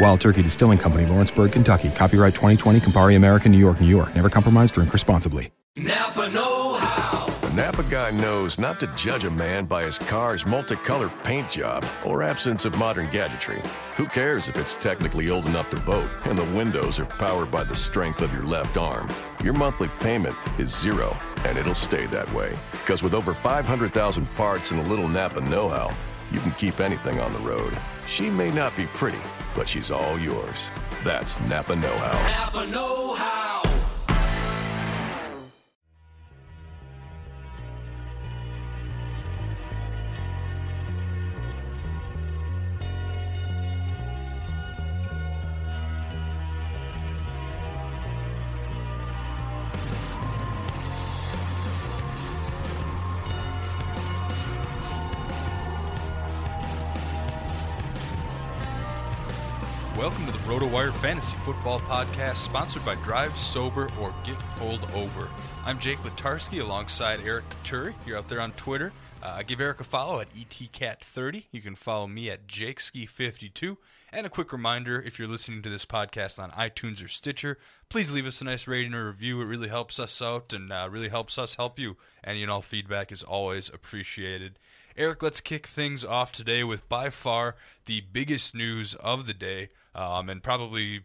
Wild Turkey Distilling Company, Lawrenceburg, Kentucky. Copyright 2020, Campari American, New York, New York. Never compromise, drink responsibly. Napa Know How. The Napa guy knows not to judge a man by his car's multicolored paint job or absence of modern gadgetry. Who cares if it's technically old enough to vote and the windows are powered by the strength of your left arm? Your monthly payment is zero, and it'll stay that way. Because with over 500,000 parts and a little Napa know how, you can keep anything on the road. She may not be pretty, but she's all yours. That's Napa Know How. Napa Know How. Fantasy Football Podcast, sponsored by Drive Sober or Get Pulled Over. I'm Jake Letarski alongside Eric Turi. You're out there on Twitter. Uh, give Eric a follow at etcat30. You can follow me at jakeski52. And a quick reminder if you're listening to this podcast on iTunes or Stitcher, please leave us a nice rating or review. It really helps us out and uh, really helps us help you. And you know, feedback is always appreciated. Eric, let's kick things off today with by far the biggest news of the day, um, and probably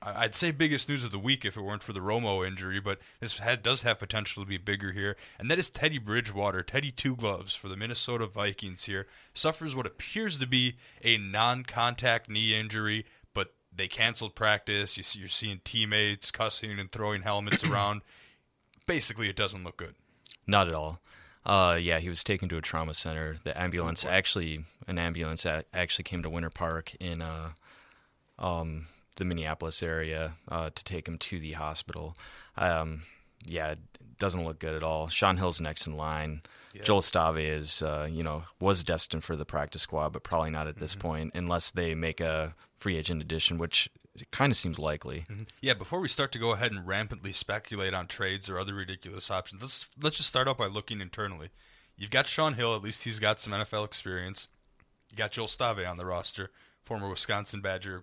I'd say biggest news of the week if it weren't for the Romo injury, but this has, does have potential to be bigger here, and that is Teddy Bridgewater, Teddy Two Gloves for the Minnesota Vikings here, suffers what appears to be a non-contact knee injury, but they canceled practice. You see, you're seeing teammates cussing and throwing helmets around. Basically, it doesn't look good. Not at all. Uh, yeah, he was taken to a trauma center. The ambulance actually, an ambulance actually came to Winter Park in uh, um, the Minneapolis area uh, to take him to the hospital. Um, yeah, it doesn't look good at all. Shaun Hill's next in line. Joel Stave is, uh, you know, was destined for the practice squad, but probably not at this point unless they make a free agent addition, which kind of seems likely. Yeah, before we start to go ahead and rampantly speculate on trades or other ridiculous options, let's let's just start out by looking internally. You've got Shaun Hill, at least he's got some NFL experience. You got Joel Stave on the roster, former Wisconsin Badger.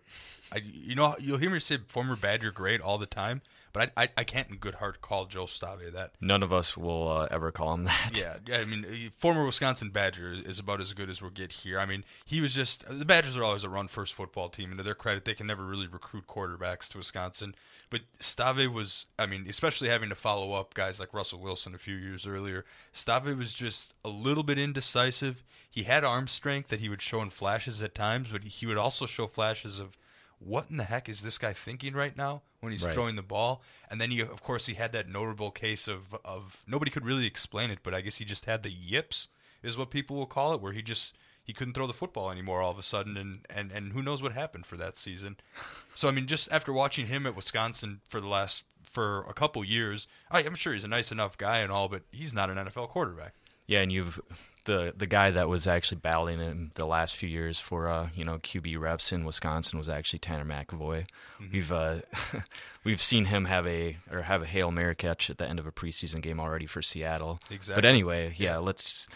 I, you know, you'll hear me say former Badger great all the time, But I, I, I can't in good heart call Joe Stave that. None of us will uh, ever call him that. Yeah, yeah. I mean, uh, former Wisconsin Badger is about as good as we'll get here. I mean, he was just the Badgers are always a run first football team, and to their credit, they can never really recruit quarterbacks to Wisconsin. But Stave was, I mean, especially having to follow up guys like Russell Wilson a few years earlier. Stave was just a little bit indecisive. He had arm strength that he would show in flashes at times, but he would also show flashes of what in the heck is this guy thinking right now when he's Right. throwing the ball? And then he, of course, he had that notable case of of nobody could really explain it, but I guess he just had the yips, is what people will call it, where he just he couldn't throw the football anymore all of a sudden, and and and who knows what happened for that season. So I mean, just after watching him at Wisconsin for the last for a couple years, I, I'm sure he's a nice enough guy and all, but he's not an NFL quarterback. Yeah, and you've the the guy that was actually battling him the last few years for uh, you know QB reps in Wisconsin was actually Tanner McEvoy. We've uh, we've seen him have a or have a hail mary catch at the end of a preseason game already for Seattle. Exactly. But anyway, yeah, let's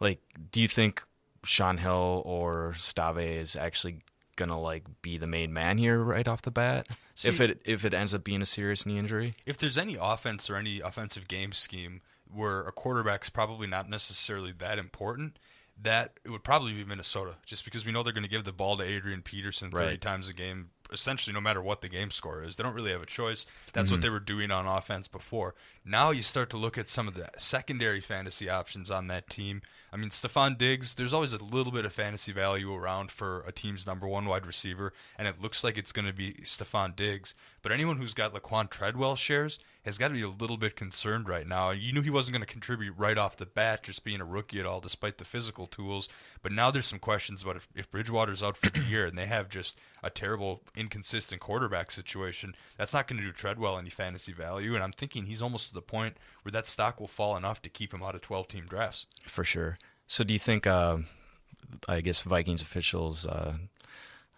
like. Do you think Shaun Hill or Stave is actually gonna like be the main man here right off the bat? if it if it ends up being a serious knee injury, if there's any offense or any offensive game scheme where a quarterback's probably not necessarily that important, that it would probably be Minnesota, just because we know they're going to give the ball to Adrian Peterson 30 Right. times a game, essentially no matter what the game score is. They don't really have a choice. That's what mm-hmm. they were doing on offense before. Now you start to look at some of the secondary fantasy options on that team. I mean, Stefon Diggs, there's always a little bit of fantasy value around for a team's number one wide receiver, and it looks like it's going to be Stefon Diggs. But anyone who's got Laquon Treadwell shares has got to be a little bit concerned right now. You knew he wasn't going to contribute right off the bat, just being a rookie at all, despite the physical tools. But now there's some questions about if, if Bridgewater's out for the year and they have just a terrible, inconsistent quarterback situation, that's not going to do Treadwell any fantasy value. And I'm thinking he's almost to the point where that stock will fall enough to keep him out of 12 team drafts. for sure. So do you think? Uh, I guess Vikings officials. Uh,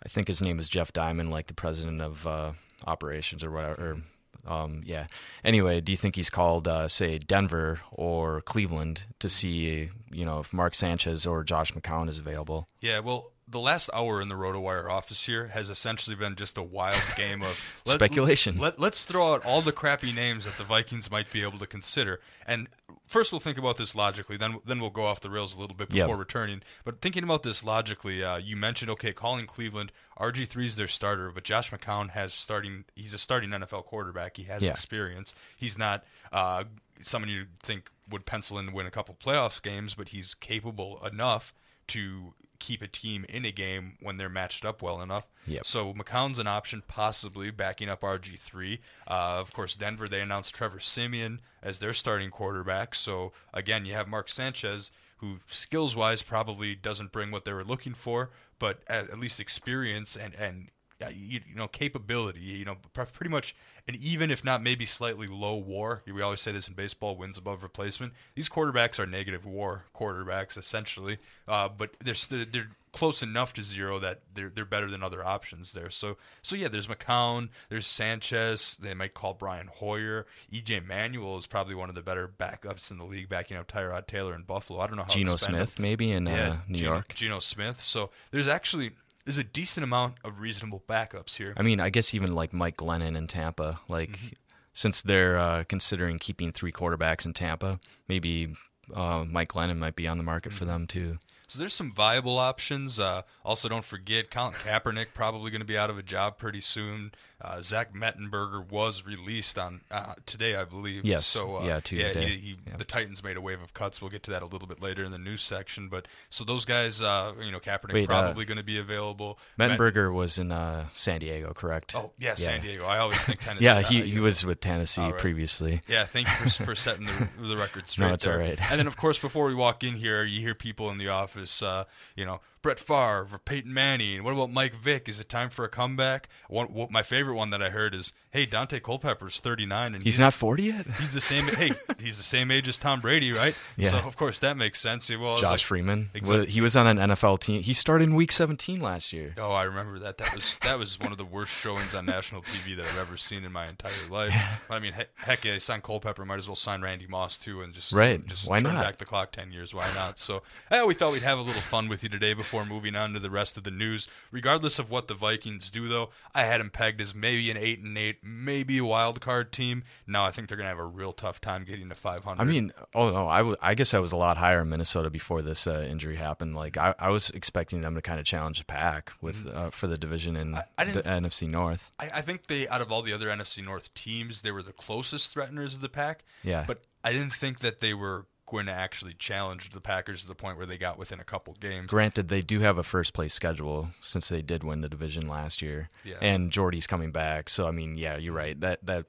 I think his name is Jeff Diamond, like the president of uh, operations or whatever. Or, um, yeah. Anyway, do you think he's called, uh, say, Denver or Cleveland to see, you know, if Mark Sanchez or Josh McCown is available? Yeah, well, the last hour in the RotoWire office here has essentially been just a wild game of Speculation. Let, let's throw out all the crappy names that the Vikings might be able to consider. And first, we'll think about this logically. Then, then we'll go off the rails a little bit Yep. before returning. But thinking about this logically, uh, you mentioned okay, calling Cleveland. RG 3 is their starter, but Josh McCown has starting. He's a starting NFL quarterback. He has Yeah. experience. He's not uh, someone you think would pencil in to win a couple playoffs games, but he's capable enough to keep a team in a game when they're matched up well enough. Yep. So McCown's an option, possibly backing up RG3. Uh, of course, Denver, they announced Trevor Siemian as their starting quarterback. So again, you have Mark Sanchez, who skills wise probably doesn't bring what they were looking for, but at, at least experience and, and you, you know capability you know pretty much an even if not maybe slightly low war we always say this in baseball wins above replacement these quarterbacks are negative war quarterbacks essentially uh, but they're they're close enough to zero that they're they're better than other options there so so yeah there's McCown there's Sanchez they might call Brian Hoyer EJ Manuel is probably one of the better backups in the league backing up Tyrod Taylor in Buffalo I don't know how Geno Smith, maybe in uh, New Geno- York. Geno Smith. So there's actually there's a decent amount of reasonable backups here. I mean, I guess even like Mike Glennon in Tampa, like Mm-hmm. since they're uh, considering keeping three quarterbacks in Tampa, maybe uh, Mike Glennon might be on the market Mm-hmm. for them too. So there's some viable options. Uh, also, don't forget Colin Kaepernick probably going to be out of a job pretty soon. Uh, Zach Mettenberger was released on uh, today, I believe. Yes. So uh, Yeah, Tuesday. he, he, Yeah. The Titans made a wave of cuts. We'll get to that a little bit later in the news section. But so those guys, uh, you know, Kaepernick Wait, uh, probably going to be available. Met- Mettenberger was in uh, San Diego, correct? oh yeah, San Diego. I always think Tennessee. Yeah, he, he was with Tennessee right. previously. Yeah, thank you for, for setting the, the record straight. no, it's there. all right. And then, of course, before we walk in here, you hear people in the office, uh, you know, Brett Favre, or Peyton Manning. What about Mike Vick? Is it time for a comeback? One, what, my favorite one that I heard is, "Hey, Daunte Culpepper's 39, and He's not 40 yet? He's the same. hey, he's the same age as Tom Brady, right? Yeah. So of course that makes sense. Yeah, Well, Josh like- Freeman. Exactly. He was on an NFL team. He started in week 17 last year. Oh, I remember that. That was that was one of the worst showings on national TV that I've ever seen in my entire life. But, I mean, heck, heck yeah, sign Culpepper. Might as well sign Randy Moss too, and just Right. Just Why turn not? back the clock ten years. Why not? So, eh, we thought we'd have a little fun with you today before before moving on to the rest of the news. Regardless of what the Vikings do, though, I had them pegged as maybe an eight and eight, maybe a wild card team. Now I think they're going to have a real tough time getting to 500. I mean, oh no, I, w- I guess I was a lot higher in Minnesota before this uh, injury happened. Like I, I was expecting them to kind of challenge the pack with uh, for the division in Mm-hmm. I the NFC North. I, I think they, out of all the other NFC North teams, they were the closest threateners of the pack. Yeah. But I didn't think that they were going to actually challenge the Packers to the point where they got within a couple games. Granted, they do have a first place schedule since they did win the division last year, Yeah. and Jordy's coming back. So I mean, yeah, you're right. That that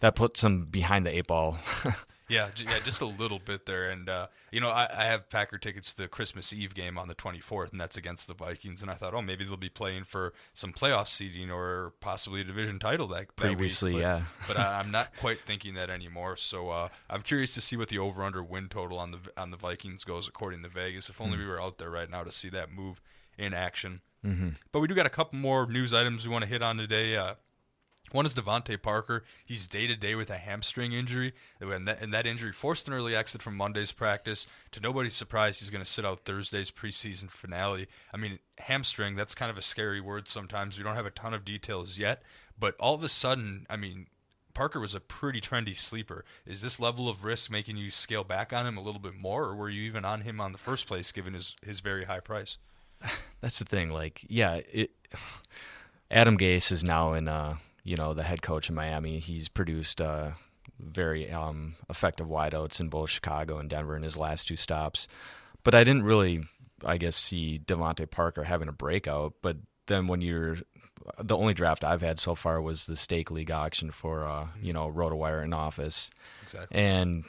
that puts some behind the eight ball. Yeah, j- yeah, just a little bit there. And uh, you know, I, I have Packer tickets to the Christmas Eve game on the 24th, and that's against the Vikings. And I thought, oh, maybe they'll be playing for some playoff seeding or possibly a division title that, that week. Previously, But- yeah. but I, I'm not quite thinking that anymore. So uh, I'm curious to see what the over/under win total on the on the Vikings goes according to Vegas. If only we were out there right now to see that move in action. Mm-hmm. But we do got a couple more news items we want to hit on today. Uh, one is DeVante Parker. He's day to day with a hamstring injury, and that, and that injury forced an early exit from Monday's practice. To nobody's surprise, he's going to sit out Thursday's preseason finale. I mean, hamstring, that's kind of a scary word sometimes. We don't have a ton of details yet, but all of a sudden, I mean, Parker was a pretty trendy sleeper. Is this level of risk making you scale back on him a little bit more, or were you even on him on the first place given his, his very high price? That's the thing. Like, yeah, it. Adam Gase is now in, uh, you know, the head coach in Miami. He's produced uh, very um, effective wideouts in both Chicago and Denver in his last two stops. But I didn't really, I guess, see DeVante Parker having a breakout. But then when you're, the only draft I've had so far was the stake league auction for, uh, you know, RotoWire in office. Exactly. And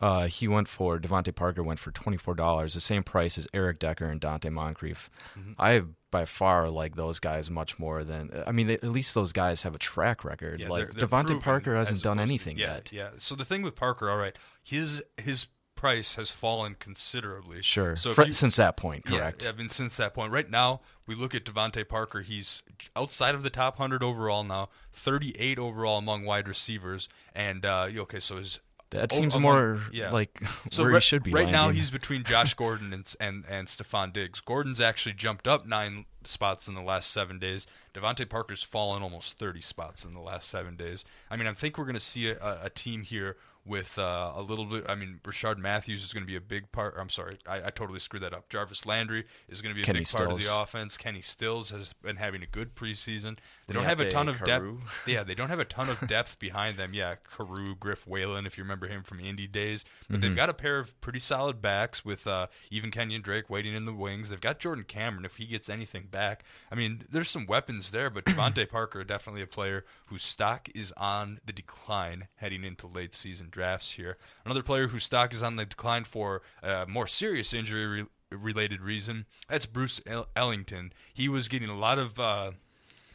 uh, he went for DeVante Parker went for twenty four dollars, the same price as Eric Decker and Donte Moncrief. Mm-hmm. I by far like those guys much more than I mean. They, at least those guys have a track record. Yeah, like they're- they're DeVante Parker hasn't done opposed to- anything yeah, yet. Yeah. So the thing with Parker, all right, his his price has fallen considerably. Sure. So Fr- you- since that point, Yeah, correct. I mean, since that point, right now we look at DeVante Parker. He's outside of the top hundred overall now, thirty eight overall among wide receivers, and uh, okay, so his That oh, seems among- more yeah. like So where right, he should be. right now, he's between Josh Gordon and and and Stefon Diggs. Gordon's actually jumped up nine spots in the last seven days. DeVante Parker's fallen almost thirty spots in the last seven days. I mean, I think we're going to see a, a team here with uh, a little bit. I mean, Rashard Matthews is going to be a big part. I'm sorry, I, I totally screwed that up. Jarvis Landry is going to be a Kenny big part of the offense. Kenny Stills has been having a good preseason. They don't have a ton of depth. Yeah, they don't have a ton of depth behind them. Yeah, Carroo, Griff Whalen, if you remember him from Indy days. But they've got a pair of pretty solid backs with uh, even Kenyan Drake waiting in the wings. They've got Jordan Cameron if he gets anything back. I mean, there's some weapons there, but DeVante Parker definitely a player whose stock is on the decline heading into late season drafts here. Another player whose stock is on the decline for a more serious injury re- related reason. That's Bruce El- Ellington. He was getting a lot of. Uh,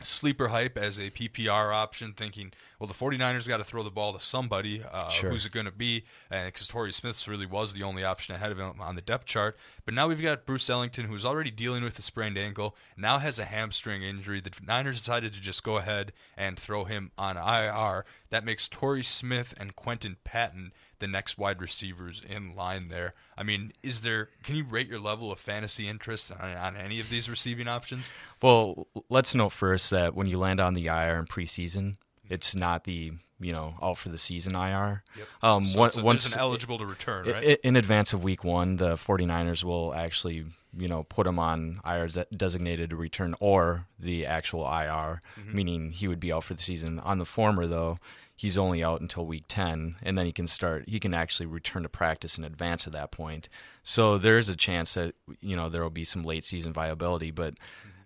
sleeper hype as a PPR option, thinking, well, the 49ers got to throw the ball to somebody. Uh, Sure. Who's it going to be? Because Torrey Smith really was the only option ahead of him on the depth chart. But now we've got Bruce Ellington, who's already dealing with a sprained ankle, now has a hamstring injury. The Niners decided to just go ahead and throw him on IR. That makes Torrey Smith and Quinton Patton the next wide receivers in line there. I mean, is there? Can you rate your level of fantasy interest on, on any of these receiving options? Well, let's note first that when you land on the IR in preseason, it's not the you know out for the season IR. Um, So one- it's, a- once an eligible to return, right? i- in advance of week one, the 49ers will actually, you know, put him on IR designated to return or the actual IR, Mm-hmm. meaning he would be out for the season. On the former, though, he's only out until week 10, and then he can start, he can actually return to practice in advance of that point. So there is a chance that, you know, there will be some late season viability, but.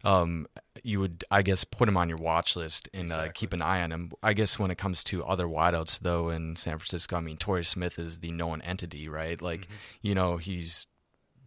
Um, you would, I guess, put him on your watch list and uh, keep an eye on him. I guess when it comes to other wideouts, though, in San Francisco, I mean, Torrey Smith is the known entity, right? Like, you know, he's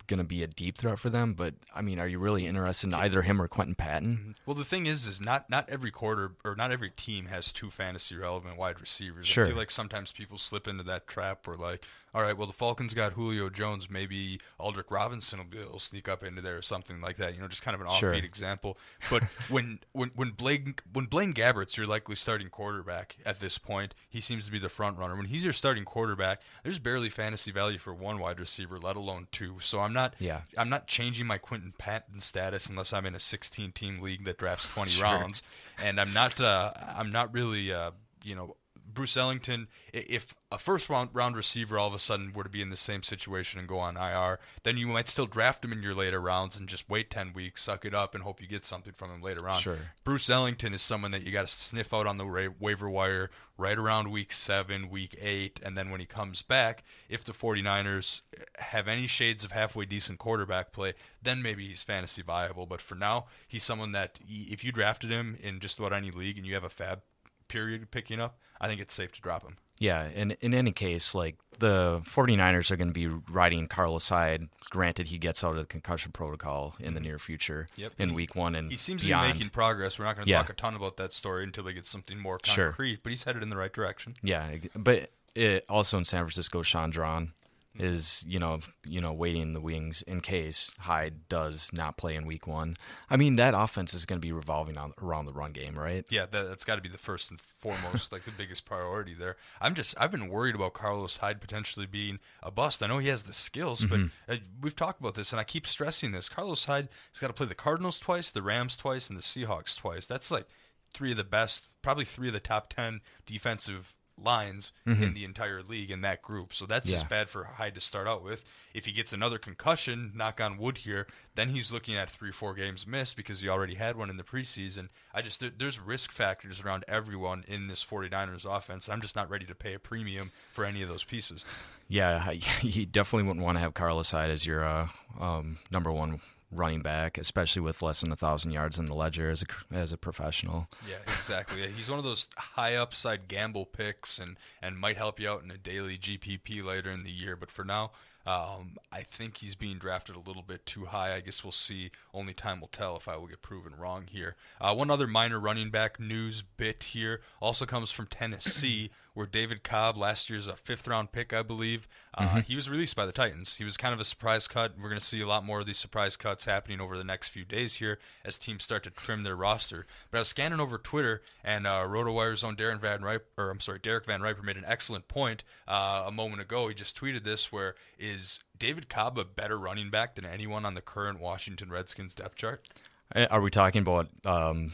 going to be a deep threat for them. But I mean, are you really interested in either him or Quinton Patton? Mm-hmm. Well, the thing is, is not not every quarter or not every team has two fantasy relevant wide receivers. Sure. I feel like sometimes people slip into that trap where like, all right, well, the Falcons got Julio Jones. Maybe Aldrick Robinson will be to sneak up into there or something like that. You know, just kind of an offbeat Sure. example. But when when when Blaine when Blaine Gabbert's your likely starting quarterback at this point, he seems to be the front runner. When he's your starting quarterback, there's barely fantasy value for one wide receiver, let alone two. So I'm not Yeah. I'm not changing my Quinton Patton status unless I'm in a 16 team league that drafts 20 Sure. rounds, and I'm not uh, I'm not really uh, you know. Bruce Ellington, if a first round, round receiver all of a sudden were to be in the same situation and go on IR, then you might still draft him in your later rounds and just wait 10 weeks, suck it up, and hope you get something from him later on. Sure. Bruce Ellington is someone that you got to sniff out on the waiver wire right around week seven, week eight, and then when he comes back, if the 49ers eh, have any shades of halfway decent quarterback play, then maybe he's fantasy viable. But for now, he's someone that he, if you drafted him in just about any league and you have a fab period picking up, I think it's safe to drop him. Yeah, and in any case, like the 49ers are going to be riding Carlos Hyde. Granted, he gets out of the concussion protocol in the mm-hmm. near future Yep. in week one and He seems beyond. to be making progress. We're not going to Yeah. talk a ton about that story until we get something more Sure. concrete, but he's headed in the right direction. Yeah, but it, also in San Francisco, Shaun Draughn is you know you know waiting in the wings in case Hyde does not play in Week One. I mean that offense is going to be revolving on, around the run game, right? Yeah, that, that's got to be the first and foremost, like the biggest priority there. I'm just, I've been worried about Carlos Hyde potentially being a bust. I know he has the skills, but uh, we've talked about this, and I keep stressing this. Carlos Hyde has got to play the Cardinals twice, the Rams twice, and the Seahawks twice. That's like three of the best, probably three of the top ten defensive lines in the entire league in that group. So that's just bad for Hyde to start out with. If he gets another concussion, knock on wood here, then he's looking at three, four games missed because he already had one in the preseason. I just there, there's risk factors around everyone in this 49ers offense. I'm just not ready to pay a premium for any of those pieces. Yeah, you definitely wouldn't want to have Carlos Hyde as your uh, um, number one running back, especially with less than a thousand yards in the ledger as a as a professional. Yeah, exactly. He's one of those high upside gamble picks and, and might help you out in a daily GPP later in the year. But for now, um, I think he's being drafted a little bit too high. I guess we'll see. Only time will tell if I will get proven wrong here. Uh, one other minor running back news bit here also comes from Tennessee, where David Cobb, last year's a fifth round pick, I believe, uh, he was released by the Titans. He was kind of a surprise cut. We're going to see a lot more of these surprise cuts happening over the next few days here as teams start to trim their roster. But I was scanning over Twitter, and uh, RotoWire's own Darren Van Riper, or I'm sorry, Derek Van Riper made an excellent point uh, a moment ago. He just tweeted this, where is David Cobb a better running back than anyone on the current Washington Redskins depth chart? Uh, Are we talking about um,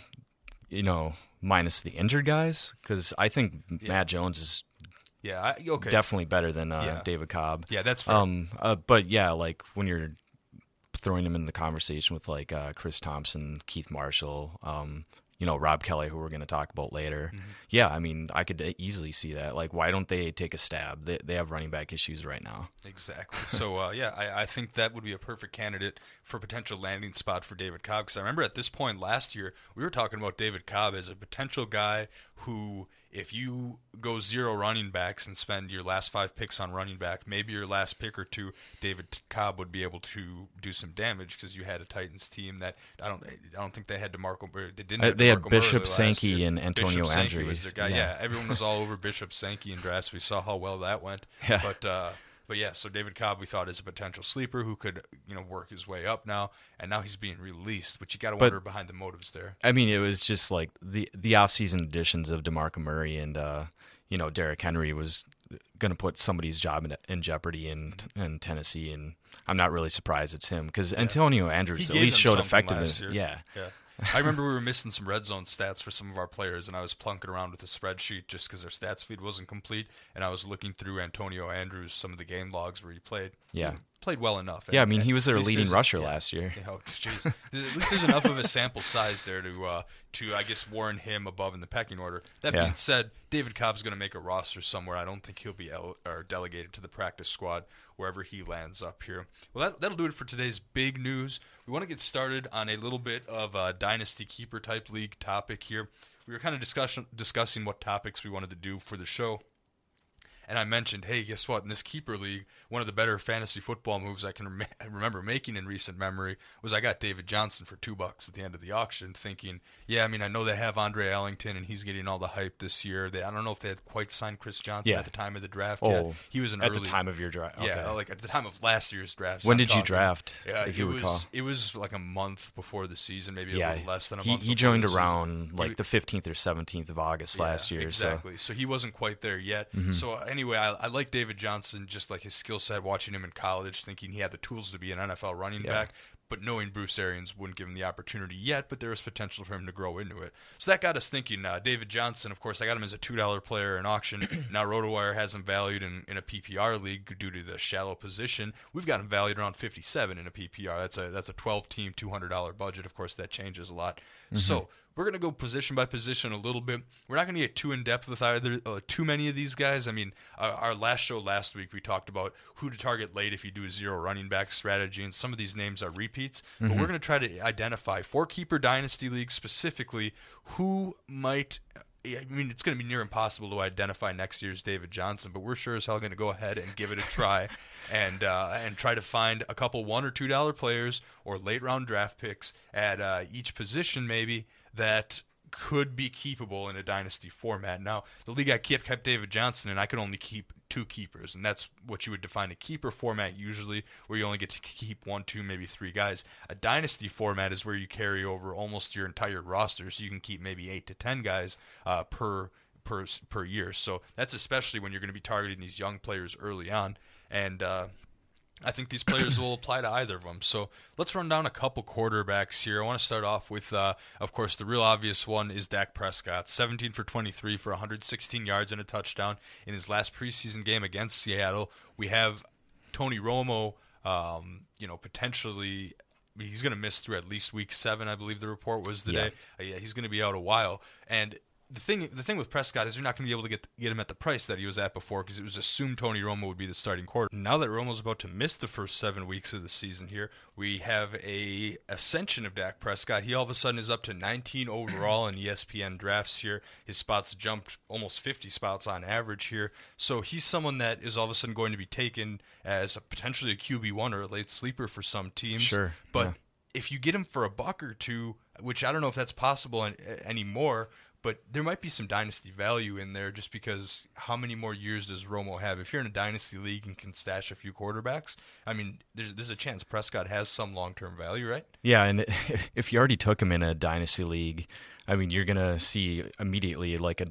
you know minus the injured guys? Because I think Matt Jones is Yeah, I, okay. definitely better than uh, Yeah. David Cobb. Yeah, that's fair. Um, uh, but yeah, like when you're throwing him in the conversation with like uh, Chris Thompson, Keith Marshall, um, you know Rob Kelley, who we're going to talk about later. Mm-hmm. Yeah, I mean, I could easily see that. Like, why don't they take a stab? They they have running back issues right now. Exactly. So uh, yeah, I, I think that would be a perfect candidate for potential landing spot for David Cobb. Because I remember at this point last year we were talking about David Cobb as a potential guy who, if you go zero running backs and spend your last five picks on running back, maybe your last pick or two, David Cobb would be able to do some damage because you had a Titans team that I don't I don't think they had Demarco. They didn't. Uh, they had Bishop Sankey and Antonio Bishop Andrews. was their guy. Yeah. Yeah, everyone was all over Bishop Sankey and drafts. We saw how well that went. Yeah. But uh, but yeah, so David Cobb we thought is a potential sleeper who could you know work his way up now, and now he's being released. But you got to wonder behind the motives there. I mean, it was just like the the offseason additions of Demarco Murray and uh, you know Derrick Henry was going to put somebody's job in, in jeopardy in in Tennessee, and I'm not really surprised it's him because Antonio Andrews at least showed effectiveness. Yeah, Yeah. I remember we were missing some red zone stats for some of our players, and I was plunking around with a spreadsheet just because our stats feed wasn't complete, and I was looking through Antonio Andrews, some of the game logs where he played. Yeah. Played well enough. Yeah, I mean, he was their leading rusher yeah. last year. Yeah, oh, at least there's enough of a sample size there to, uh, to I guess, warrant him above in the pecking order. That Yeah. being said, David Cobb's going to make a roster somewhere. I don't think he'll be el- or delegated to the practice squad wherever he lands up here. Well, that, that'll do it for today's big news. We want to get started on a little bit of a dynasty keeper type league topic here. We were kind of discussion, discussing what topics we wanted to do for the show. And I mentioned, hey, guess what? In this keeper league, one of the better fantasy football moves I can rem- remember making in recent memory was I got David Johnson for two bucks at the end of the auction, thinking, yeah, I mean, I know they have Andre Ellington and he's getting all the hype this year. They, I don't know if they had quite signed Chris Johnson Yeah. at the time of the draft Oh, yet. He was an at early, the time of your draft. Yeah, like at the time of last year's draft. When did you draft, Yeah, if it you was, recall? It was like a month before the season, maybe a yeah, little less than a he, month. he joined the season. around He like the 15th or 17th of August last year. Exactly. So. he wasn't quite there yet. Mhm. So anyway, I, I like David Johnson, just like his skill set, watching him in college, thinking he had the tools to be an NFL running Yeah. back. But knowing Bruce Arians wouldn't give him the opportunity yet, but there was potential for him to grow into it. So that got us thinking. Uh, David Johnson, of course, I got him as a two dollar player in auction. now RotoWire has him valued in, in a PPR league due to the shallow position. We've got him valued around fifty seven in a PPR. That's a that's a twelve team two hundred dollar budget. Of course, that changes a lot. So we're gonna go position by position a little bit. We're not gonna get too in depth with either uh, too many of these guys. I mean, our, our last show last week we talked about who to target late if you do a zero running back strategy, and some of these names are repeats. But Mhm. we're gonna try to identify for keeper dynasty leagues specifically who might. I mean, it's going to be near impossible to identify next year's David Johnson, but we're sure as hell going to go ahead and give it a try, and uh, and try to find a couple one or two dollar players or late round draft picks at uh, each position, maybe that could be keepable in a dynasty format. Now, the league I kept kept David Johnson, and I could only keep two keepers, and that's what you would define a keeper format usually, where you only get to keep one, two, maybe three guys. A dynasty format is where you carry over almost your entire roster, so you can keep maybe eight to ten guys uh, per per per year. So that's especially when you're going to be targeting these young players early on, and uh, I think these players will apply to either of them. So let's run down a couple quarterbacks here. I want to start off with, uh, of course, the real obvious one is Dak Prescott. 17 for 23 for 116 yards and a touchdown in his last preseason game against Seattle. We have Tony Romo, um, you know, potentially. He's going to miss through at least week seven, I believe the report was today. Uh, yeah, he's going to be out a while, and the thing the thing with Prescott is you're not going to be able to get get him at the price that he was at before because it was assumed Tony Romo would be the starting quarterback. Now that Romo's about to miss the first seven weeks of the season here, we have a ascension of Dak Prescott. He all of a sudden is up to 19 overall in ESPN drafts here. His spots jumped almost 50 spots on average here. So he's someone that is all of a sudden going to be taken as a, potentially a QB one or a late sleeper for some teams. Sure, but yeah. if you get him for a buck or two, which I don't know if that's possible anymore, but there might be some dynasty value in there just because how many more years does Romo have? If you're in a dynasty league and can stash a few quarterbacks, I mean, there's there's a chance Prescott has some long term value, right? Yeah, and if you already took him in a dynasty league, I mean, you're gonna see immediately like a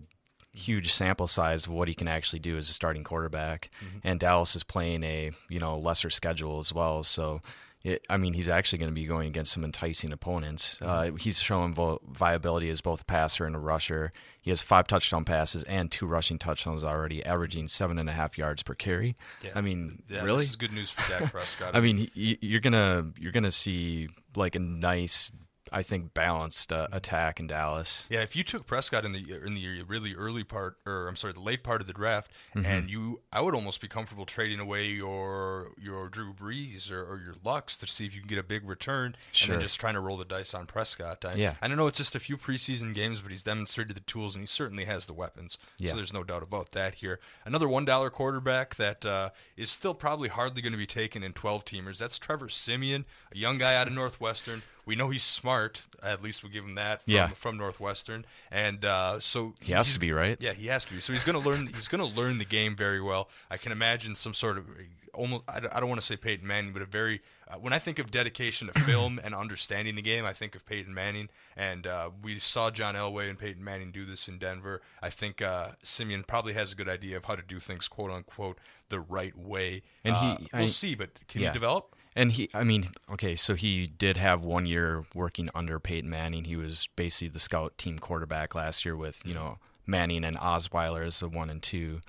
huge sample size of what he can actually do as a starting quarterback. Mhm. And Dallas is playing a you know lesser schedule as well, so. It, I mean, he's actually going to be going against some enticing opponents. Uh, he's showing vo- viability as both a passer and a rusher. He has five touchdown passes and two rushing touchdowns already, averaging seven and a half yards per carry. Yeah. I mean, Yeah, really, this is good news for Dak Prescott. I mean, he- you're gonna you're gonna see like a nice, I think, balanced uh, attack in Dallas. Yeah, if you took Prescott in the in the really early part, or I'm sorry, the late part of the draft, Mhm. and you, I would almost be comfortable trading away your your Drew Brees or, or your Lux to see if you can get a big return, and Sure. then just trying to roll the dice on Prescott. I, Yeah. I don't know it's just a few preseason games, but he's demonstrated the tools, and he certainly has the weapons. Yeah. So there's no doubt about that here. Another one dollar quarterback that uh, is still probably hardly going to be taken in 12 teamers. That's Trevor Siemian, a young guy out of Northwestern. We know he's smart. At least we give him that from, Yeah. from Northwestern, and uh, so He has to be, right? Yeah, he has to be. So he's going to learn. He's going to learn the game very well. I can imagine some sort of almost. I don't, I don't want to say Peyton Manning, but a very. Uh, when I think of dedication to film and understanding the game, I think of Peyton Manning, and uh, we saw John Elway and Peyton Manning do this in Denver. I think uh, Siemian probably has a good idea of how to do things, quote unquote, the right way. And he, Uh, we'll I- see, but can yeah. he develop? And he, I mean, okay, so he did have one year working under Peyton Manning. He was basically the scout team quarterback last year with, you know, Manning and Osweiler as the one and two.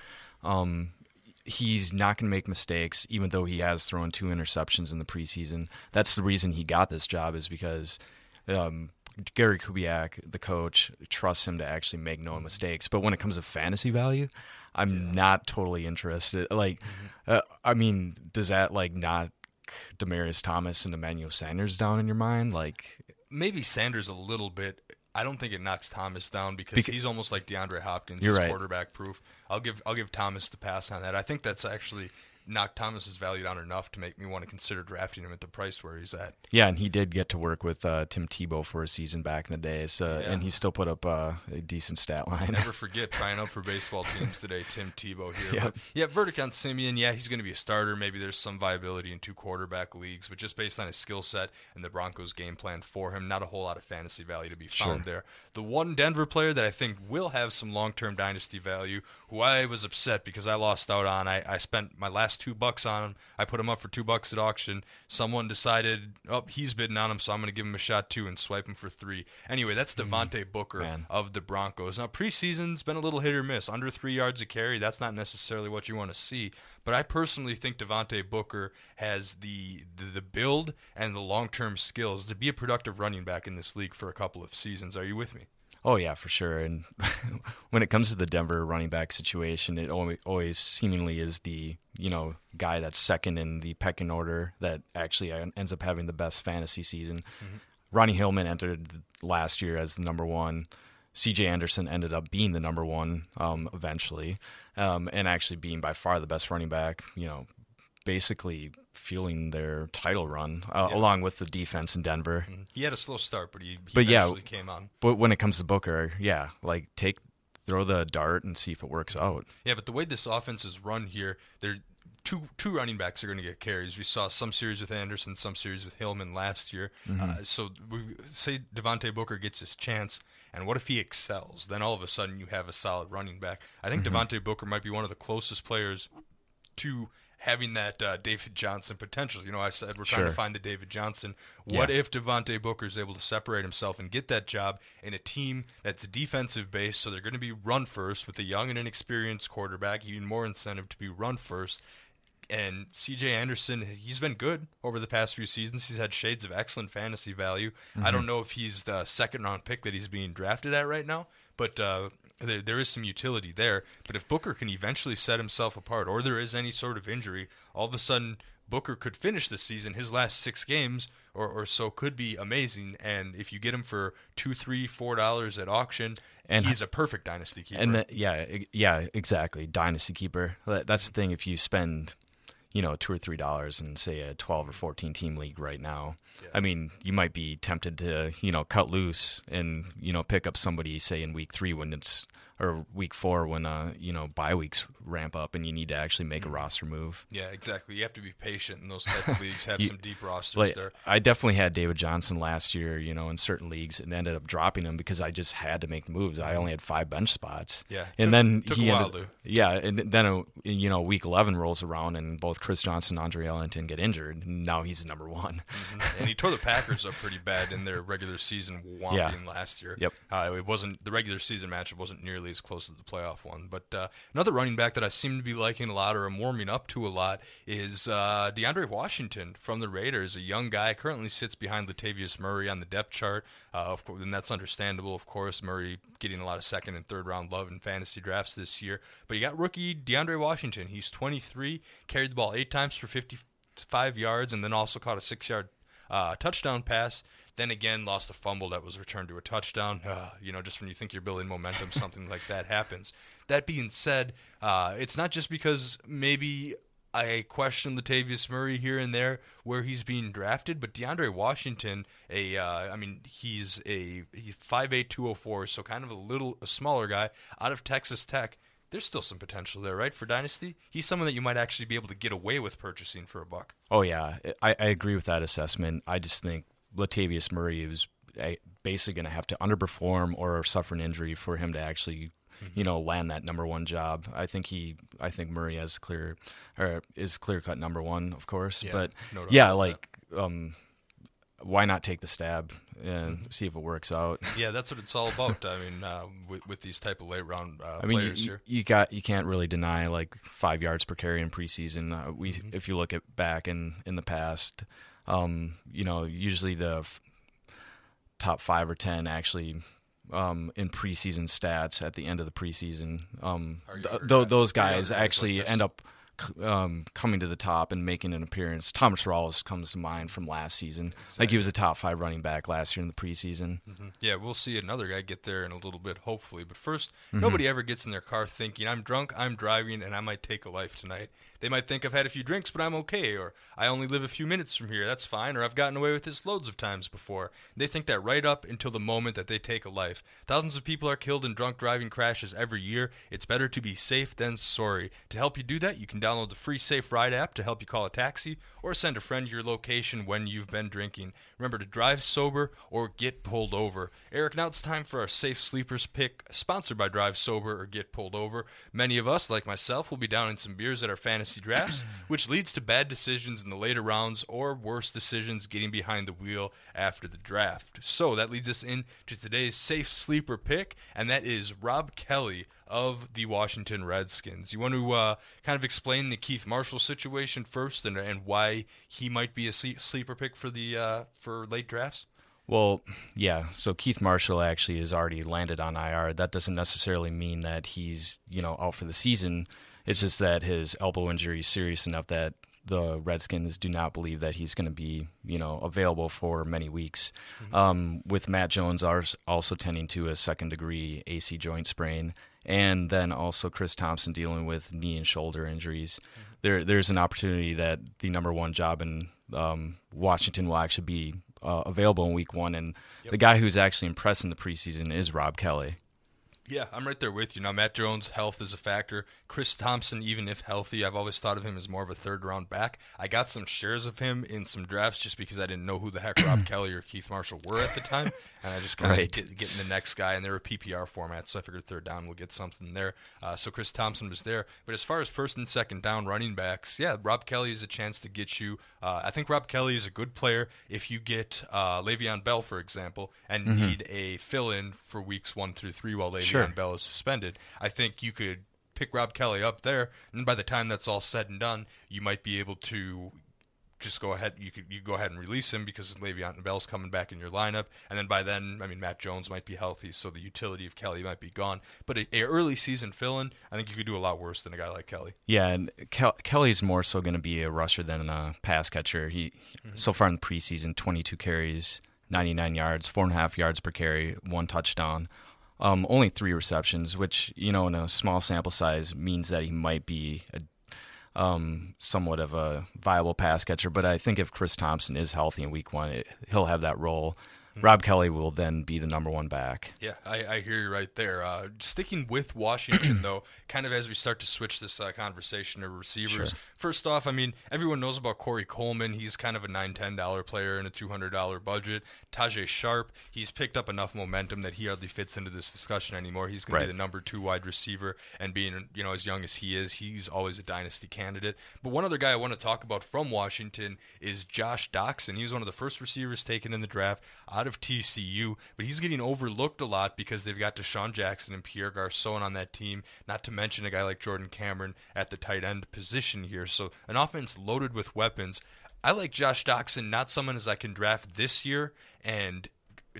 Um, he's not going to make mistakes, even though he has thrown two interceptions in the preseason. That's the reason he got this job, is because um, Gary Kubiak, the coach, trusts him to actually make no mistakes. But when it comes to fantasy value, I'm not totally interested. Like, uh, I mean, does that like not Demaryius Thomas and Emmanuel Sanders down in your mind? Like, maybe Sanders a little bit. I don't think it knocks Thomas down because Beca- he's almost like DeAndre Hopkins. You're he's right. quarterback proof. I'll give I'll give Thomas the pass on that. I think that's actually knocked Thomas's value down enough to make me want to consider drafting him at the price where he's at. Yeah, and he did get to work with uh, Tim Tebow for a season back in the day, so Yeah. and he still put up uh, a decent stat line. Never forget trying out for baseball teams today, Tim Tebow here. Yep. But, yeah, verdict on Siemian. Yeah, he's going to be a starter. Maybe there's some viability in two quarterback leagues, but just based on his skill set and the Broncos' game plan for him, not a whole lot of fantasy value to be found Sure. there. The one Denver player that I think will have some long-term dynasty value, who I was upset because I lost out on. I, I spent my last two bucks on him. I put him up for two bucks at auction. Someone decided, oh, he's bidding on him, so I'm going to give him a shot too and swipe him for three. Anyway, that's mm-hmm. Devontae Booker Man. of the Broncos. Now, preseason's been a little hit or miss. Under three yards a carry, that's not necessarily what you want to see. But I personally think Devontae Booker has the, the the build and the long term skills to be a productive running back in this league for a couple of seasons. Are you with me? Oh yeah, for sure. And when it comes to the Denver running back situation, it always, always seemingly is the you know guy that's second in the pecking order that actually ends up having the best fantasy season. Ronnie Hillman entered last year as the number one. C.J. Anderson ended up being the number one um, eventually, um, and actually being by far the best running back. You know, basically fueling their title run uh, along with the defense in Denver. He had a slow start, but he, he But yeah, came on. But when it comes to Booker, yeah, like take throw the dart and see if it works out. Yeah, but the way this offense is run here, there two two running backs are going to get carries. We saw some series with Anderson, some series with Hillman last year. Uh, so we say Devontae Booker gets his chance, and what if he excels? Then all of a sudden you have a solid running back. I think Devontae Booker might be one of the closest players to having that uh, David Johnson potential. You know, I said we're trying Sure. to find the David Johnson. What Yeah. if Devontae Booker is able to separate himself and get that job in a team that's defensive based? So they're going to be run first with a young and inexperienced quarterback, even more incentive to be run first. And CJ Anderson, he's been good over the past few seasons. He's had shades of excellent fantasy value. I don't know if he's the second round pick that he's being drafted at right now, but uh, there, there is some utility there. But if Booker can eventually set himself apart, or there is any sort of injury, all of a sudden Booker could finish the season. His last six games or, or so could be amazing. And if you get him for two, three, four dollars at auction, And- he's a perfect dynasty keeper. And that, yeah, yeah, exactly. Dynasty keeper. That's the thing. If you spend, you know, two or three dollars in say a twelve or fourteen team league right now, I mean, you might be tempted to, you know, cut loose and you know pick up somebody say in week three when it's or week four when uh you know bye weeks ramp up and you need to actually make a roster move. yeah, exactly. You have to be patient in those type of leagues. Have You- some deep rosters Like there. I definitely had David Johnson last year, you know, in certain leagues, and ended up dropping him because I just had to make the moves. I only had five bench spots. Yeah, and took- then took he ended, yeah, and then uh, you know, week eleven rolls around, and both Chris Johnson and Andre Ellington get injured. Now he's number one. and he tore the Packers up pretty bad in their regular season whomping Yeah. last year. Yep. Uh, it wasn't the regular season matchup wasn't nearly as close as the playoff one. But uh, another running back that I seem to be liking a lot or I'm warming up to a lot is uh, DeAndre Washington from the Raiders, a young guy currently sits behind Latavius Murray on the depth chart. Uh, of course, and that's understandable. Of course, Murray getting a lot of second and third round love in fantasy drafts this year. But you got rookie DeAndre Washington. He's 23, carried the ball eight times for 55 yards, and then also caught a six yard uh, touchdown pass. Then again, lost a fumble that was returned to a touchdown. Uh, you know, just when you think you're building momentum, something like that happens. That being said, uh, it's not just because maybe I question Latavius Murray here and there where he's being drafted, but DeAndre Washington, a uh, I mean, he's a he's 5'8", 204, so kind of a little a smaller guy out of Texas Tech. There's still some potential there, right, for dynasty. He's someone that you might actually be able to get away with purchasing for a buck. Oh yeah, I, I agree with that assessment. I just think Latavius Murray is uh, basically going to have to underperform or suffer an injury for him to actually, you know, land that number one job. I think he, I think Murray has clear, or is clear cut number one, of course. Yeah, but no yeah, like, um, why not take the stab and see if it works out? Yeah, that's what it's all about. I mean, uh, with, with these type of late round uh, I mean, players you, here. you got you can't really deny like five yards per carry in preseason. Uh, we, Mm-hmm. if you look at back in in the past, um, you know, usually the f- top five or ten actually um, in preseason stats at the end of the preseason. Um, th- guys- those guys actually end up um, coming to the top and making an appearance. Thomas Rawls comes to mind from last season. Like he was a top five running back last year in the preseason. Yeah, we'll see another guy get there in a little bit, hopefully. But 1st Mm-hmm. nobody ever gets in their car thinking, I'm drunk, I'm driving, and I might take a life tonight. They might think I've had a few drinks, but I'm okay, or I only live a few minutes from here, that's fine, or I've gotten away with this loads of times before. They think that right up until the moment that they take a life. Thousands of people are killed in drunk driving crashes every year. It's better to be safe than sorry. To help you do that, you can download the free Safe Ride app to help you call a taxi or send a friend your location when you've been drinking. Remember to drive sober or get pulled over. Eric, now it's time for our Safe Sleepers pick, sponsored by Drive Sober or Get Pulled Over. Many of us, like myself, will be downing some beers at our fantasy drafts, which leads to bad decisions in the later rounds or worse decisions getting behind the wheel after the draft. So that leads us into today's Safe Sleeper pick, and that is Rob Kelley of the Washington Redskins. You want to uh, kind of explain the Keith Marshall situation first, and and why he might be a sleeper pick for the uh, for late drafts. Well, yeah. So Keith Marshall actually has already landed on IR. That doesn't necessarily mean that he's you know out for the season. It's just that his elbow injury is serious enough that the Redskins do not believe that he's going to be you know available for many weeks. Um, with Matt Jones also tending to a second degree AC joint sprain, and then also Chris Thompson dealing with knee and shoulder injuries. There, there's an opportunity that the number one job in um, Washington will actually be uh, available in week one. And the guy who's actually impressed in the preseason is Rob Kelley. Yeah, I'm right there with you. Now, Matt Jones' health is a factor. Chris Thompson, even if healthy, I've always thought of him as more of a third round back. I got some shares of him in some drafts just because I didn't know who the heck Rob Kelley or Keith Marshall were at the time. And I just kind of Right. get, getting the next guy, and they were PPR format, so I figured third down we'll get something there. Uh, so Chris Thompson was there. But as far as first and second down running backs, yeah, Rob Kelley is a chance to get you. Uh, I think Rob Kelley is a good player if you get uh, Le'Veon Bell, for example, and need a fill in for weeks one through three while Le'Veon Sure. Bell is suspended. I think you could pick Rob Kelley up there, and by the time that's all said and done, you might be able to just go ahead. You could you go ahead and release him because Le'Veon Bell's coming back in your lineup, and then by then, I mean Matt Jones might be healthy, so the utility of Kelley might be gone. But a, a early season fill-in, I think you could do a lot worse than a guy like Kelley. Yeah, and Kel- Kelley's more so going to be a rusher than a pass catcher. He mm-hmm. so far in the preseason, 22 carries, 99 yards, four and a half yards per carry, one touchdown, um, only three receptions, which you know in a small sample size means that he might be a um, somewhat of a viable pass catcher. But I think if Chris Thompson is healthy in Week One, it, he'll have that role. Rob Kelley will then be the number one back. Yeah, I, I hear you right there. Uh, sticking with Washington, though, kind of as we start to switch this uh, conversation to receivers. First off, I mean, everyone knows about Corey Coleman. He's kind of a nine ten dollar player in a two hundred dollar budget. Tajae Sharpe, he's picked up enough momentum that he hardly fits into this discussion anymore. He's going Right. to be the number two wide receiver, and being you know as young as he is, he's always a dynasty candidate. But one other guy I want to talk about from Washington is Josh Doctson. He was one of the first receivers taken in the draft out of TCU, but he's getting overlooked a lot because they've got DeSean Jackson and Pierre Garcon on that team. Not to mention a guy like Jordan Cameron at the tight end position here. So an offense loaded with weapons. I like Josh Doctson, not someone as I can draft this year and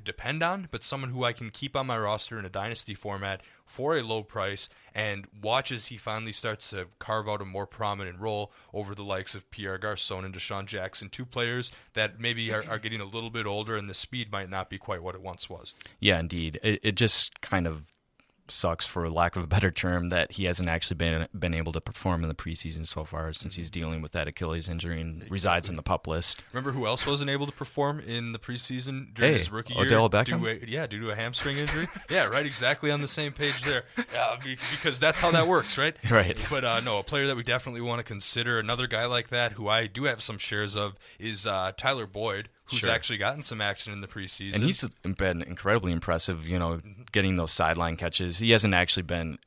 depend on, but someone who I can keep on my roster in a dynasty format for a low price and watch as he finally starts to carve out a more prominent role over the likes of Pierre Garcon and DeSean Jackson, two players that maybe are, are getting a little bit older and the speed might not be quite what it once was. Yeah, indeed. It, it just kind of sucks, for lack of a better term, that he hasn't actually been been able to perform in the preseason so far since he's dealing with that Achilles injury and resides in the pup list. Remember who else wasn't able to perform in the preseason during Hey, his rookie Odell year? Beckham? Due a- yeah, due to a hamstring injury. yeah, right. Exactly on the same page there. Yeah, because that's how that works, right? Right. But uh, no, a player that we definitely want to consider, another guy like that, who I do have some shares of, is uh, Tyler Boyd, who's Sure. actually gotten some action in the preseason. And he's been incredibly impressive, you know, getting those sideline catches. He hasn't actually been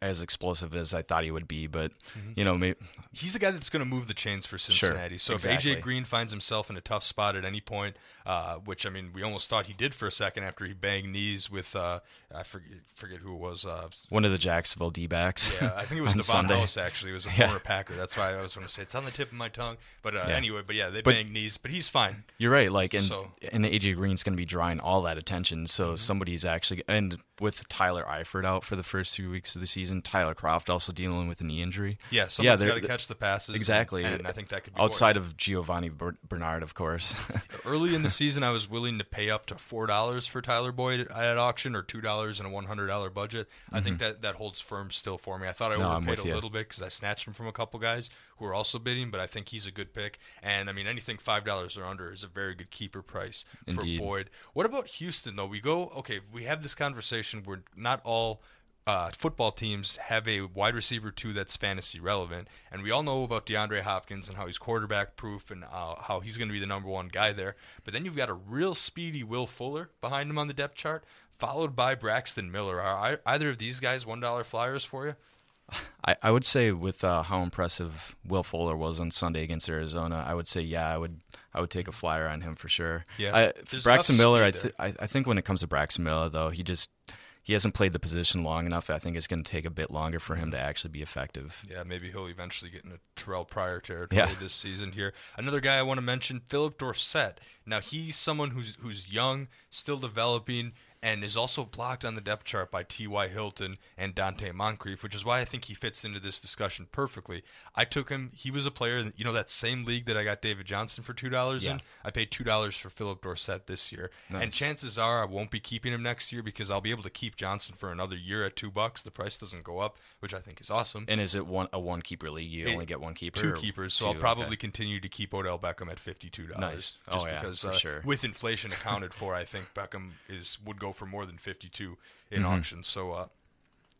as explosive as I thought he would be, but you know, maybe, he's a guy that's going to move the chains for Cincinnati. so if. AJ Green finds himself in a tough spot at any point, uh, which I mean, we almost thought he did for a second after he banged knees with uh, I forget forget who it was. Uh, one of the Jacksonville D-backs. yeah, I think it was on Devon Sunday. House. Actually, it was a Yeah. former Packer. That's why I was going to say it's on the tip of my tongue. But uh, Yeah. anyway, but yeah, they But- banged knees, but he's fine. You're right. Like, and So- Mm-hmm. and AJ Green's going to be drawing all that attention. So somebody's actually and with Tyler Eifert out for the first few weeks of the the season. Tyler Kroft also dealing with a knee injury. Yeah, someone's they're- got to catch the passes. Exactly, and, and I think that could be outside of Giovani Bernard, of course. Early in the season, I was willing to pay up to four dollars for Tyler Boyd at, auction, or two dollars and a one hundred dollar budget. I think that that holds firm still for me. I thought I Mm-hmm. No, overpaid a you. little bit because I snatched him from a couple guys who were also bidding, but I think he's a good pick. And I mean, anything five dollars or under is a very good keeper price Indeed. for Boyd. What about Houston though? We go okay. We have this conversation We're not all uh, football teams have a wide receiver too that's fantasy relevant, and we all know about DeAndre Hopkins and how he's quarterback proof and uh, how he's going to be the number one guy there. But then you've got a real speedy Will Fuller behind him on the depth chart, followed by Braxton Miller. Are I, either of these guys one dollar flyers for you? I, I would say with uh, how impressive Will Fuller was on Sunday against Arizona, I would say yeah, I would I would take a flyer on him for sure. Yeah, I, Braxton Miller, I, th- I I think when it comes to Braxton Miller though, he just he hasn't played the position long enough. I think it's going to take a bit longer for him to actually be effective. Yeah, maybe he'll eventually get into Terrelle Pryor territory Yeah. this season here. Another guy I want to mention, Phillip Dorsett. Now he's someone who's who's young, still developing, and is also blocked on the depth chart by T.Y. Hilton and Donte Moncrief, which is why I think he fits into this discussion perfectly. I took him; he was a player, you know, that same league that I got David Johnson for two dollars Yeah. in. I paid two dollars for Phillip Dorsett this year, and chances are I won't be keeping him next year because I'll be able to keep Johnson for another year at two bucks. The price doesn't go up, which I think is awesome. And is it one a one keeper league? You It- only get one keeper. Two keepers, so two? I'll probably Okay. continue to keep Odell Beckham at fifty-two dollars. Nice. Just Oh, yeah, because uh, sure. with inflation accounted for, I think Beckham is would go for more than fifty-two in Mm-hmm. auction. So, uh,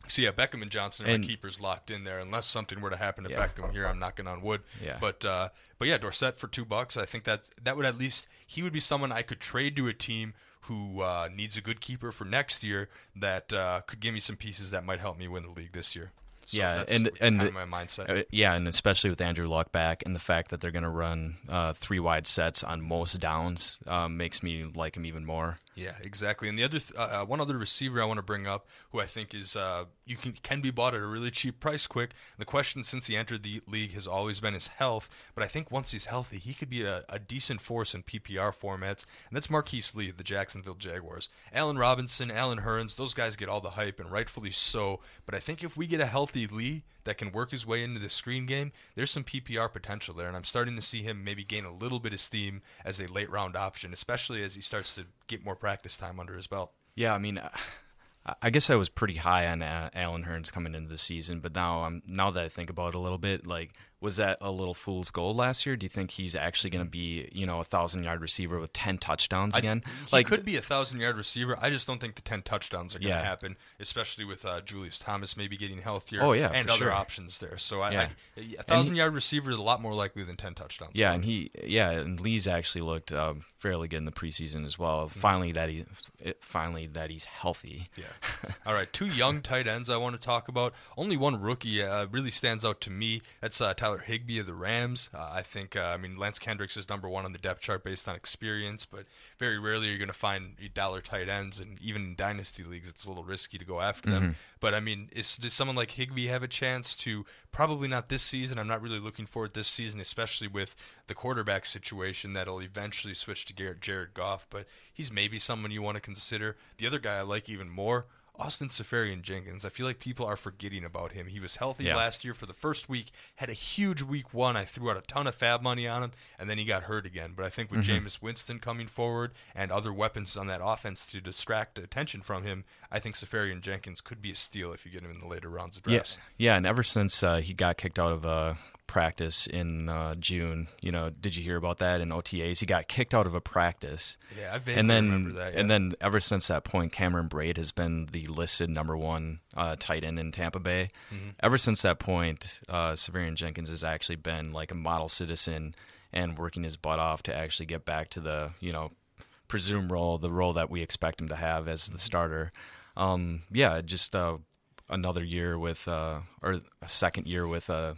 so yeah, Beckham and Johnson are And- my keepers locked in there. Unless something were to happen to Yeah. Beckham here, I'm knocking on wood. Yeah. But uh, but yeah, Dorsett for two bucks. I think that that would at least he would be someone I could trade to a team who uh, needs a good keeper for next year that uh, could give me some pieces that might help me win the league this year. So yeah, and and kind the- of my mindset. uh, yeah, and especially with Andrew Luck back, and the fact that they're going to run uh, three wide sets on most downs um, makes me like him even more. Yeah, exactly. And the other, th- uh, uh, one other receiver I want to bring up, who I think is uh, you can can be bought at a really cheap price, quick. The question since he entered the league has always been his health, but I think once he's healthy, he could be a, a decent force in PPR formats, and that's Marquise Lee, the Jacksonville Jaguars. Allen Robinson, Allen Hurns, those guys get all the hype, and rightfully so. But I think if we get a healthy Lee that can work his way into the screen game, there's some PPR potential there, and I'm starting to see him maybe gain a little bit of steam as a late round option, especially as he starts to get more practice time under his belt. Yeah, I mean, I- guess I was pretty high on uh, Allen Hurns coming into the season, but now I'm now that I think about it a little bit, like was that a little fool's goal last year? Do you think he's actually going to be, you know, a thousand yard receiver with ten touchdowns I- again? he could be a thousand yard receiver. I just don't think the ten touchdowns are going to Yeah. happen, especially with uh, Julius Thomas maybe getting healthier. Oh, yeah, and other sure. options there. So I, Yeah. I, a thousand yard receiver is a lot more likely than ten touchdowns. Yeah, and he, yeah, and Lee's actually looked um, fairly good in the preseason as well. Mm-hmm. Finally, that he, it, finally that he's healthy. Yeah. All right, two young tight ends I want to talk about. Only one rookie uh, really stands out to me. That's uh, Tyler Higbee of the Rams. Uh, I think, uh, I mean, Lance Kendricks is number one on the depth chart based on experience, but very rarely you're going to find dollar tight ends, and even in dynasty leagues, it's a little risky to go after them. But I mean, is does someone like Higbee have a chance to? Probably not this season. I'm not really looking for it this season, especially with the quarterback situation that'll eventually switch to Garrett Jared Goff. But he's maybe someone you want to consider. The other guy I like even more. Austin Seferian Jenkins. I feel like people are forgetting about him. He was healthy Yeah. last year for the first week, had a huge week one. I threw out a ton of fab money on him, and then he got hurt again. But I think with Jameis Winston coming forward and other weapons on that offense to distract attention from him, I think Seferian Jenkins could be a steal if you get him in the later rounds of drafts. Yeah, yeah, and ever since uh, he got kicked out of uh, practice in uh, June, you know, did you hear about that in OTAs? He got kicked out of a practice. Yeah, I and then, remember that, yeah. And then ever since that point, Cameron Brate has been the listed number one uh, tight end in Tampa Bay. Mm-hmm. Ever since that point, uh, Seferian Jenkins has actually been like a model citizen and working his butt off to actually get back to the, you know, presumed role, the role that we expect him to have as Mm-hmm. the starter. Um, yeah, just uh, another year with, uh, or a second year with uh,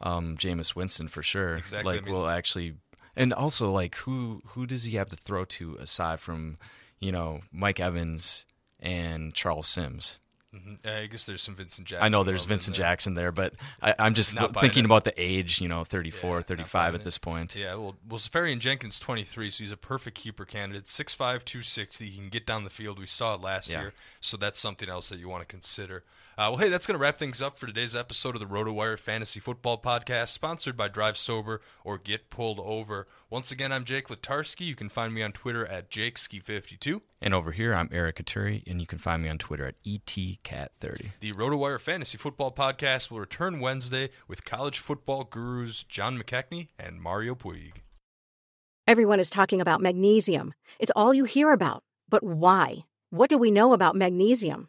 um, Jameis Winston for sure. Exactly, Like, I mean- will actually, and also like who who does he have to throw to aside from, you know, Mike Evans and Charles Sims? Mhm. Uh, I guess there's some Vincent Jackson. I know there's Vincent there. Jackson there, but I, I'm just buying thinking it. about the age, you know, 34, Yeah, 35 at this point. Yeah, well, well, Seferian Jenkins, 23, so he's a perfect keeper candidate. 6'5", 260. He can get down the field. We saw it last Yeah. year, so that's something else that you want to consider. Uh, well, hey, that's going to wrap things up for today's episode of the RotoWire Fantasy Football Podcast, sponsored by Drive Sober or Get Pulled Over. Once again, I'm Jake Letarski. You can find me on Twitter at JakeSki52. And over here, I'm Eric Caturia, and you can find me on Twitter at E ETCat30. The RotoWire Fantasy Football Podcast will return Wednesday with college football gurus John McKechnie and Mario Puig. Everyone is talking about magnesium. It's all you hear about. But why? What do we know about magnesium?